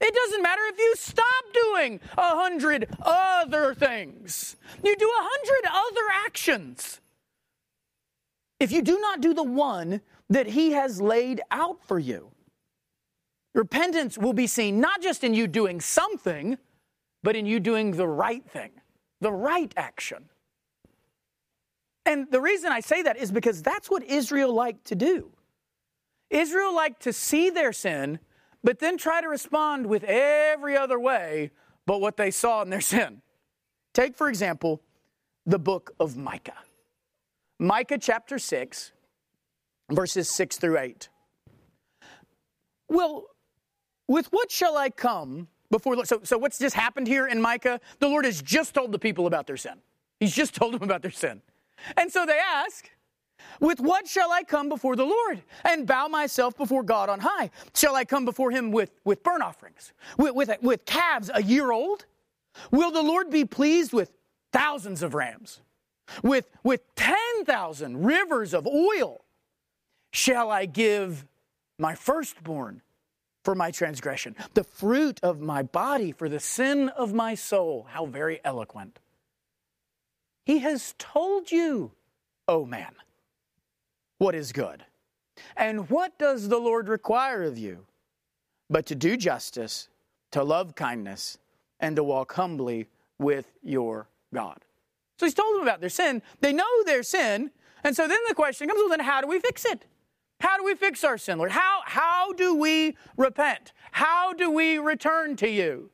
It doesn't matter if you stop doing a hundred other things. You do a hundred other actions if you do not do the one that He has laid out for you. Repentance will be seen not just in you doing something, but in you doing the right thing, the right action. And the reason I say that is because that's what Israel liked to do. Israel liked to see their sin, but then try to respond with every other way but what they saw in their sin. Take, for example, the book of Micah. Micah chapter 6, verses 6 through 8. Well, with what shall I come before? So, so what's just happened here in Micah? The Lord has just told the people about their sin. He's just told them about their sin. And so they ask, With what shall I come before the Lord and bow myself before God on high? Shall I come before him with, with burnt offerings, with, with, with calves a year old? Will the Lord be pleased with thousands of rams, with, with 10,000 rivers of oil? Shall I give my firstborn for my transgression, the fruit of my body for the sin of my soul? How very eloquent. He has told you, O oh man what is good. And what does the Lord require of you? But to do justice, to love kindness, and to walk humbly with your God. So he's told them about their sin. They know their sin. And so then the question comes well, then how do we fix it? How do we fix our sin, Lord? How, how do we repent? How do we return to you?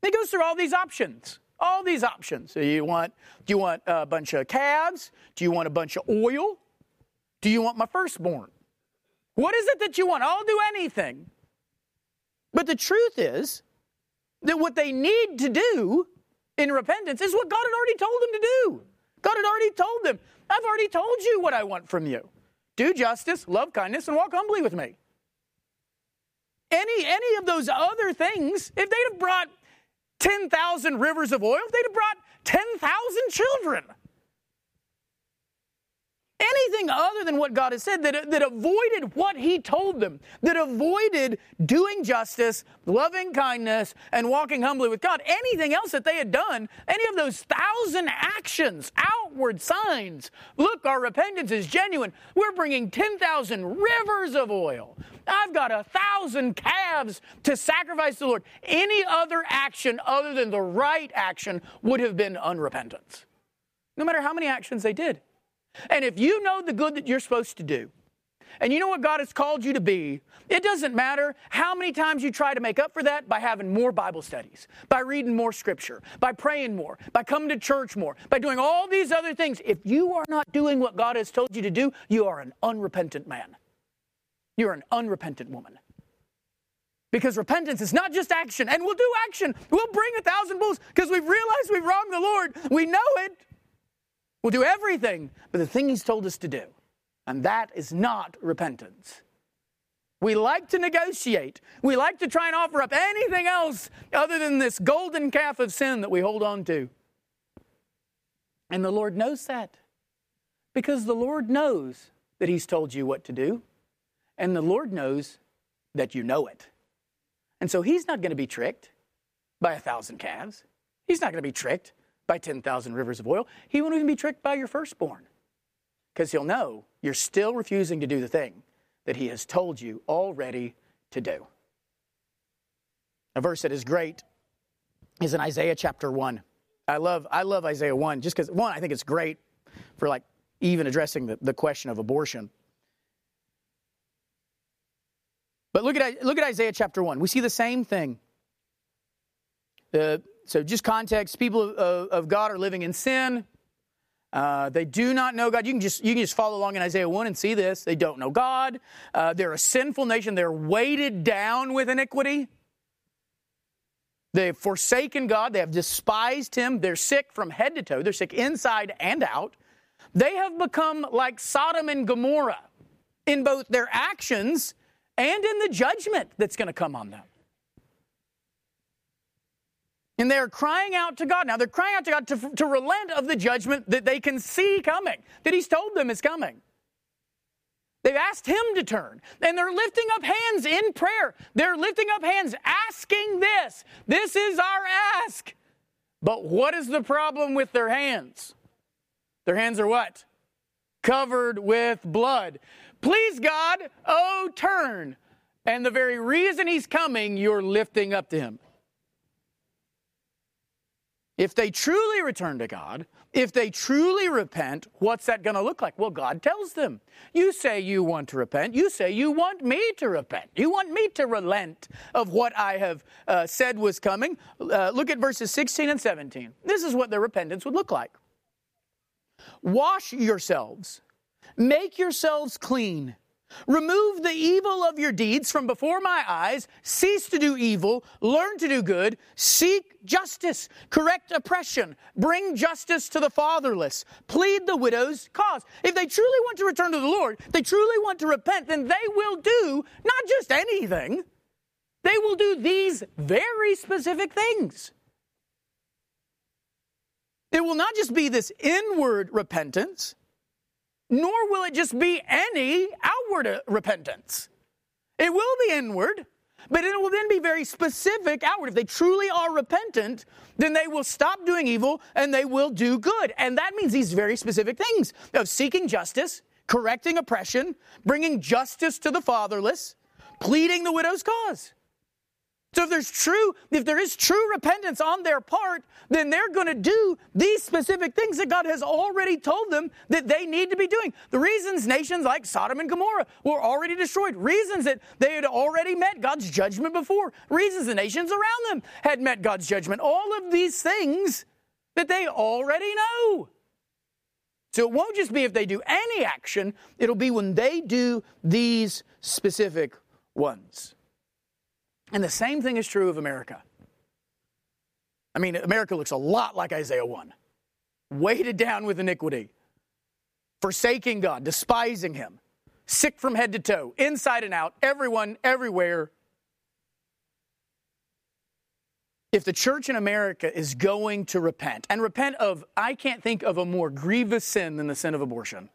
He goes through all these options. All these options. So you want, do you want a bunch of calves? Do you want a bunch of oil? Do you want my firstborn? What is it that you want? I'll do anything. But the truth is that what they need to do in repentance is what God had already told them to do. God had already told them, I've already told you what I want from you. Do justice, love kindness, and walk humbly with me. Any, any of those other things, if they'd have brought 10,000 rivers of oil, if they'd have brought 10,000 children, anything other than what God has said that, that avoided what He told them, that avoided doing justice, loving kindness, and walking humbly with God, anything else that they had done, any of those thousand actions, outward signs, look, our repentance is genuine. We're bringing 10,000 rivers of oil. I've got a thousand calves to sacrifice to the Lord. Any other action other than the right action would have been unrepentance. No matter how many actions they did. And if you know the good that you're supposed to do, and you know what God has called you to be, it doesn't matter how many times you try to make up for that by having more Bible studies, by reading more scripture, by praying more, by coming to church more, by doing all these other things. If you are not doing what God has told you to do, you are an unrepentant man. You're an unrepentant woman. Because repentance is not just action, and we'll do action. We'll bring a thousand bulls because we've realized we've wronged the Lord. We know it. We'll do everything but the thing He's told us to do. And that is not repentance. We like to negotiate. We like to try and offer up anything else other than this golden calf of sin that we hold on to. And the Lord knows that. Because the Lord knows that He's told you what to do. And the Lord knows that you know it. And so He's not going to be tricked by a thousand calves. He's not going to be tricked by 10,000 rivers of oil. He won't even be tricked by your firstborn because he'll know you're still refusing to do the thing that he has told you already to do. A verse that is great is in Isaiah chapter 1. I love, I love Isaiah 1 just because, one, I think it's great for like even addressing the, the question of abortion. But look at, look at Isaiah chapter 1. We see the same thing. The, so, just context people of, of God are living in sin. Uh, they do not know God. You can just you can just follow along in Isaiah one and see this. They don't know God. Uh, they're a sinful nation. They're weighted down with iniquity. They've forsaken God. They have despised Him. They're sick from head to toe. They're sick inside and out. They have become like Sodom and Gomorrah in both their actions and in the judgment that's going to come on them. And they're crying out to God. Now, they're crying out to God to, to relent of the judgment that they can see coming, that He's told them is coming. They've asked Him to turn, and they're lifting up hands in prayer. They're lifting up hands asking this. This is our ask. But what is the problem with their hands? Their hands are what? Covered with blood. Please, God, oh, turn. And the very reason He's coming, you're lifting up to Him. If they truly return to God, if they truly repent, what's that going to look like? Well, God tells them. You say you want to repent. You say you want me to repent. You want me to relent of what I have uh, said was coming. Uh, look at verses 16 and 17. This is what their repentance would look like. Wash yourselves, make yourselves clean, Remove the evil of your deeds from before my eyes. Cease to do evil. Learn to do good. Seek justice. Correct oppression. Bring justice to the fatherless. Plead the widow's cause. If they truly want to return to the Lord, they truly want to repent, then they will do not just anything, they will do these very specific things. It will not just be this inward repentance nor will it just be any outward uh, repentance. It will be inward, but it will then be very specific outward. If they truly are repentant, then they will stop doing evil and they will do good. And that means these very specific things of seeking justice, correcting oppression, bringing justice to the fatherless, pleading the widow's cause. So if there's true, if there is true repentance on their part, then they're going to do these specific things that God has already told them that they need to be doing. The reasons nations like Sodom and Gomorrah were already destroyed, reasons that they had already met God's judgment before, reasons the nations around them had met God's judgment. All of these things that they already know. So it won't just be if they do any action, it'll be when they do these specific ones. And the same thing is true of America. I mean, America looks a lot like Isaiah 1 weighted down with iniquity, forsaking God, despising Him, sick from head to toe, inside and out, everyone, everywhere. If the church in America is going to repent, and repent of, I can't think of a more grievous sin than the sin of abortion.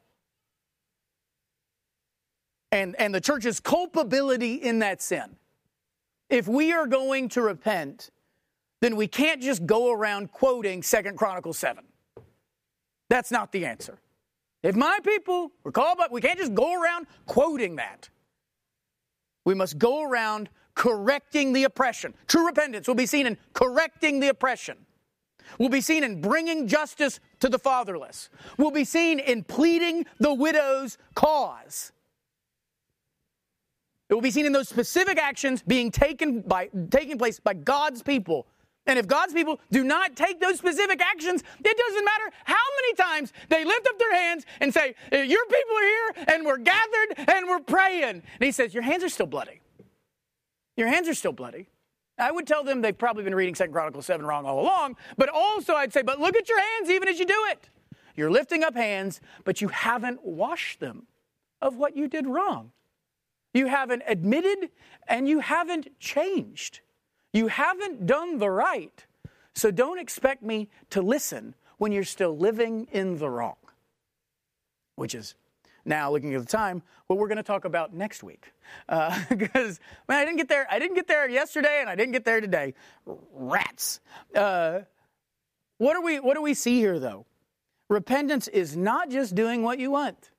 And, and the church's culpability in that sin if we are going to repent, then we can't just go around quoting Second Chronicles 7. That's not the answer. If my people were called but we can't just go around quoting that. We must go around correcting the oppression. True repentance will be seen in correcting the oppression. Will be seen in bringing justice to the fatherless. Will be seen in pleading the widow's cause. It will be seen in those specific actions being taken by taking place by God's people. And if God's people do not take those specific actions, it doesn't matter how many times they lift up their hands and say, eh, Your people are here and we're gathered and we're praying. And he says, Your hands are still bloody. Your hands are still bloody. I would tell them they've probably been reading 2 Chronicles 7 wrong all along, but also I'd say, But look at your hands even as you do it. You're lifting up hands, but you haven't washed them of what you did wrong. You haven't admitted and you haven't changed. You haven't done the right. So don't expect me to listen when you're still living in the wrong. Which is now looking at the time what we're going to talk about next week uh, because man i didn't get there i didn't get there yesterday and i didn't get there today rats uh, what do we what do we see here though repentance is not just doing what you want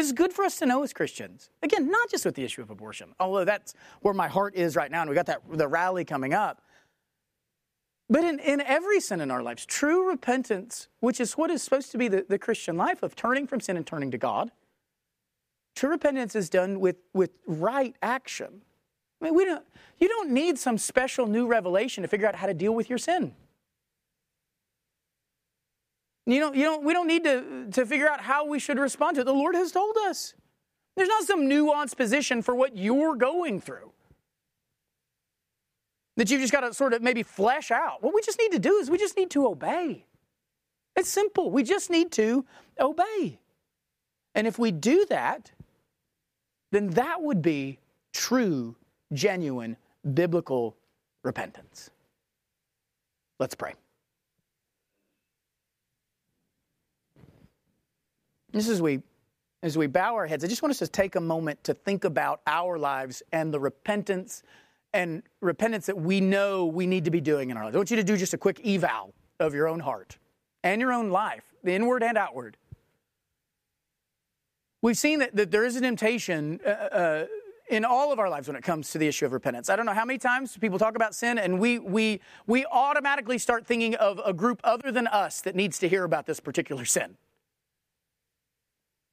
is good for us to know as Christians. Again, not just with the issue of abortion, although that's where my heart is right now, and we got that the rally coming up. But in, in every sin in our lives, true repentance, which is what is supposed to be the, the Christian life of turning from sin and turning to God, true repentance is done with, with right action. I mean, we don't, you don't need some special new revelation to figure out how to deal with your sin. You don't, you don't, we don't need to, to figure out how we should respond to it. The Lord has told us. There's not some nuanced position for what you're going through that you've just got to sort of maybe flesh out. What we just need to do is we just need to obey. It's simple. We just need to obey. And if we do that, then that would be true, genuine, biblical repentance. Let's pray. Just as we as we bow our heads, I just want us to take a moment to think about our lives and the repentance and repentance that we know we need to be doing in our lives. I want you to do just a quick eval of your own heart and your own life, the inward and outward. We've seen that, that there is a temptation uh, uh, in all of our lives when it comes to the issue of repentance. I don't know how many times people talk about sin, and we, we, we automatically start thinking of a group other than us that needs to hear about this particular sin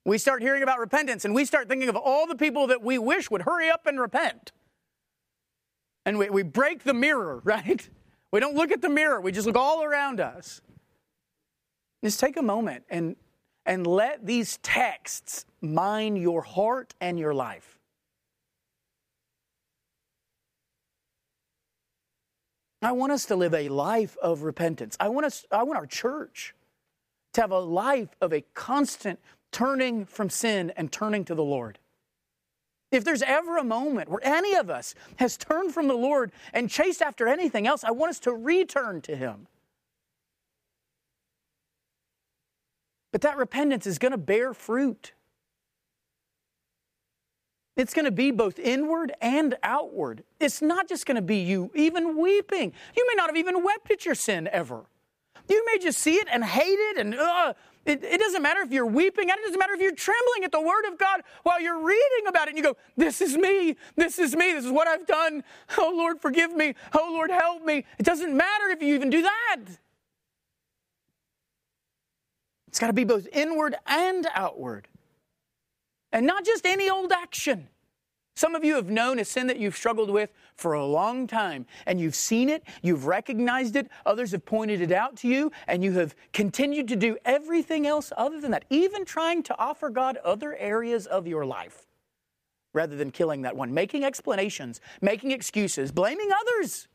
we start hearing about repentance and we start thinking of all the people that we wish would hurry up and repent. And we, we break the mirror, right? We don't look at the mirror, we just look all around us. Just take a moment and, and let these texts mine your heart and your life. I want us to live a life of repentance. I want us I want our church to have a life of a constant turning from sin and turning to the Lord. If there's ever a moment where any of us has turned from the Lord and chased after anything else, I want us to return to Him. But that repentance is going to bear fruit. It's going to be both inward and outward. It's not just going to be you even weeping. You may not have even wept at your sin ever. You may just see it and hate it, and it, it, doesn't matter if you're weeping, and it doesn't matter if you're trembling at the Word of God while you're reading about it, and you go, This is me, this is me, this is what I've done. Oh Lord, forgive me. Oh Lord, help me. It doesn't matter if you even do that. It's got to be both inward and outward. And not just any old action. Some of you have known a sin that you've struggled with for a long time, and you've seen it, you've recognized it, others have pointed it out to you, and you have continued to do everything else other than that, even trying to offer God other areas of your life rather than killing that one, making explanations, making excuses, blaming others,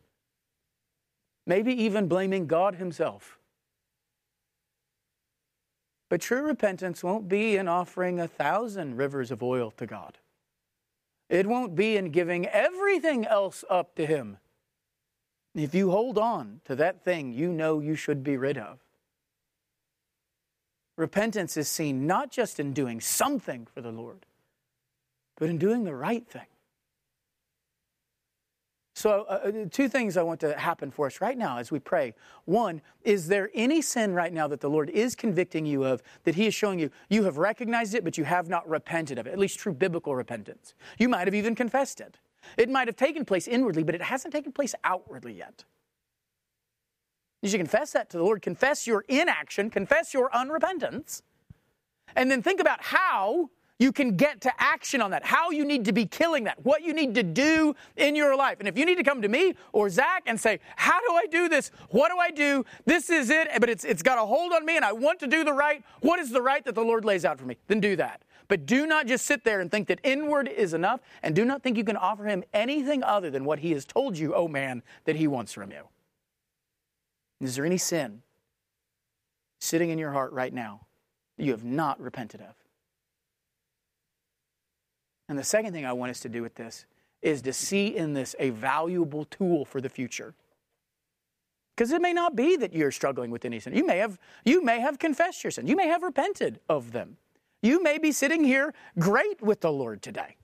maybe even blaming God Himself. But true repentance won't be in offering a thousand rivers of oil to God. It won't be in giving everything else up to Him. If you hold on to that thing you know you should be rid of. Repentance is seen not just in doing something for the Lord, but in doing the right thing. So, uh, uh, two things I want to happen for us right now as we pray. One, is there any sin right now that the Lord is convicting you of that He is showing you you have recognized it, but you have not repented of it, at least true biblical repentance? You might have even confessed it. It might have taken place inwardly, but it hasn't taken place outwardly yet. You should confess that to the Lord. Confess your inaction, confess your unrepentance, and then think about how you can get to action on that, how you need to be killing that, what you need to do in your life. And if you need to come to me or Zach and say, How do I do this? What do I do? This is it, but it's, it's got a hold on me and I want to do the right. What is the right that the Lord lays out for me? Then do that. But do not just sit there and think that inward is enough, and do not think you can offer him anything other than what he has told you, oh man, that he wants from you. Is there any sin sitting in your heart right now that you have not repented of? And the second thing I want us to do with this is to see in this a valuable tool for the future. Because it may not be that you're struggling with any sin. You may have you may have confessed your sin. You may have repented of them. You may be sitting here great with the Lord today.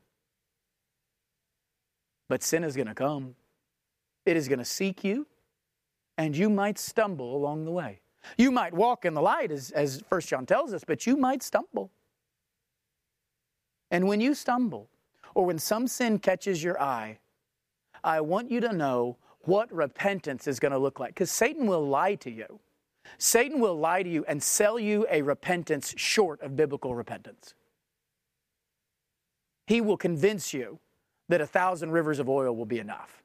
But sin is going to come. It is going to seek you, and you might stumble along the way. You might walk in the light, as, as 1 John tells us, but you might stumble. And when you stumble, or when some sin catches your eye, I want you to know what repentance is going to look like. Because Satan will lie to you. Satan will lie to you and sell you a repentance short of biblical repentance. He will convince you that a thousand rivers of oil will be enough.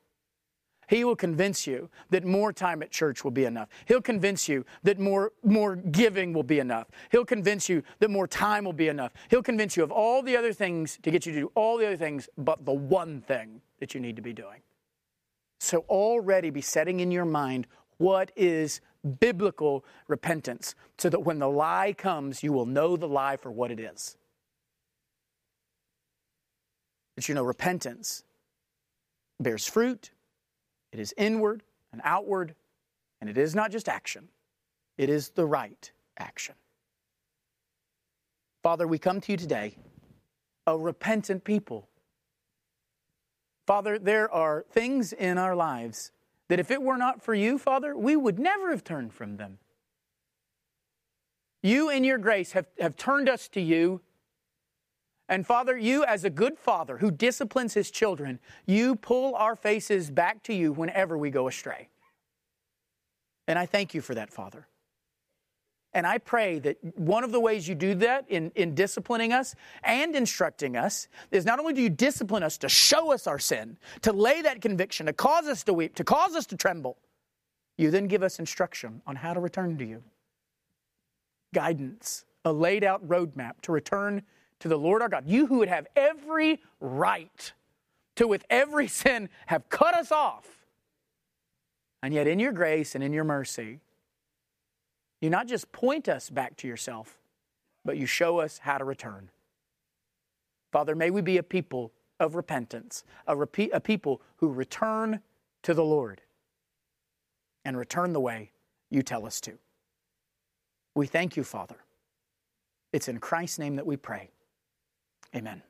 He will convince you that more time at church will be enough. He'll convince you that more, more giving will be enough. He'll convince you that more time will be enough. He'll convince you of all the other things to get you to do all the other things, but the one thing that you need to be doing. So already be setting in your mind what is biblical repentance so that when the lie comes, you will know the lie for what it is. But you know, repentance bears fruit it is inward and outward, and it is not just action, it is the right action. Father, we come to you today, a repentant people. Father, there are things in our lives that if it were not for you, Father, we would never have turned from them. You, in your grace, have, have turned us to you and Father, you, as a good father who disciplines his children, you pull our faces back to you whenever we go astray. And I thank you for that, Father. And I pray that one of the ways you do that in, in disciplining us and instructing us is not only do you discipline us to show us our sin, to lay that conviction, to cause us to weep, to cause us to tremble, you then give us instruction on how to return to you, guidance a laid out roadmap to return to the Lord our God. You who would have every right to, with every sin, have cut us off. And yet, in your grace and in your mercy, you not just point us back to yourself, but you show us how to return. Father, may we be a people of repentance, a, repeat, a people who return to the Lord and return the way you tell us to. We thank you, Father. It's in Christ's name that we pray. Amen.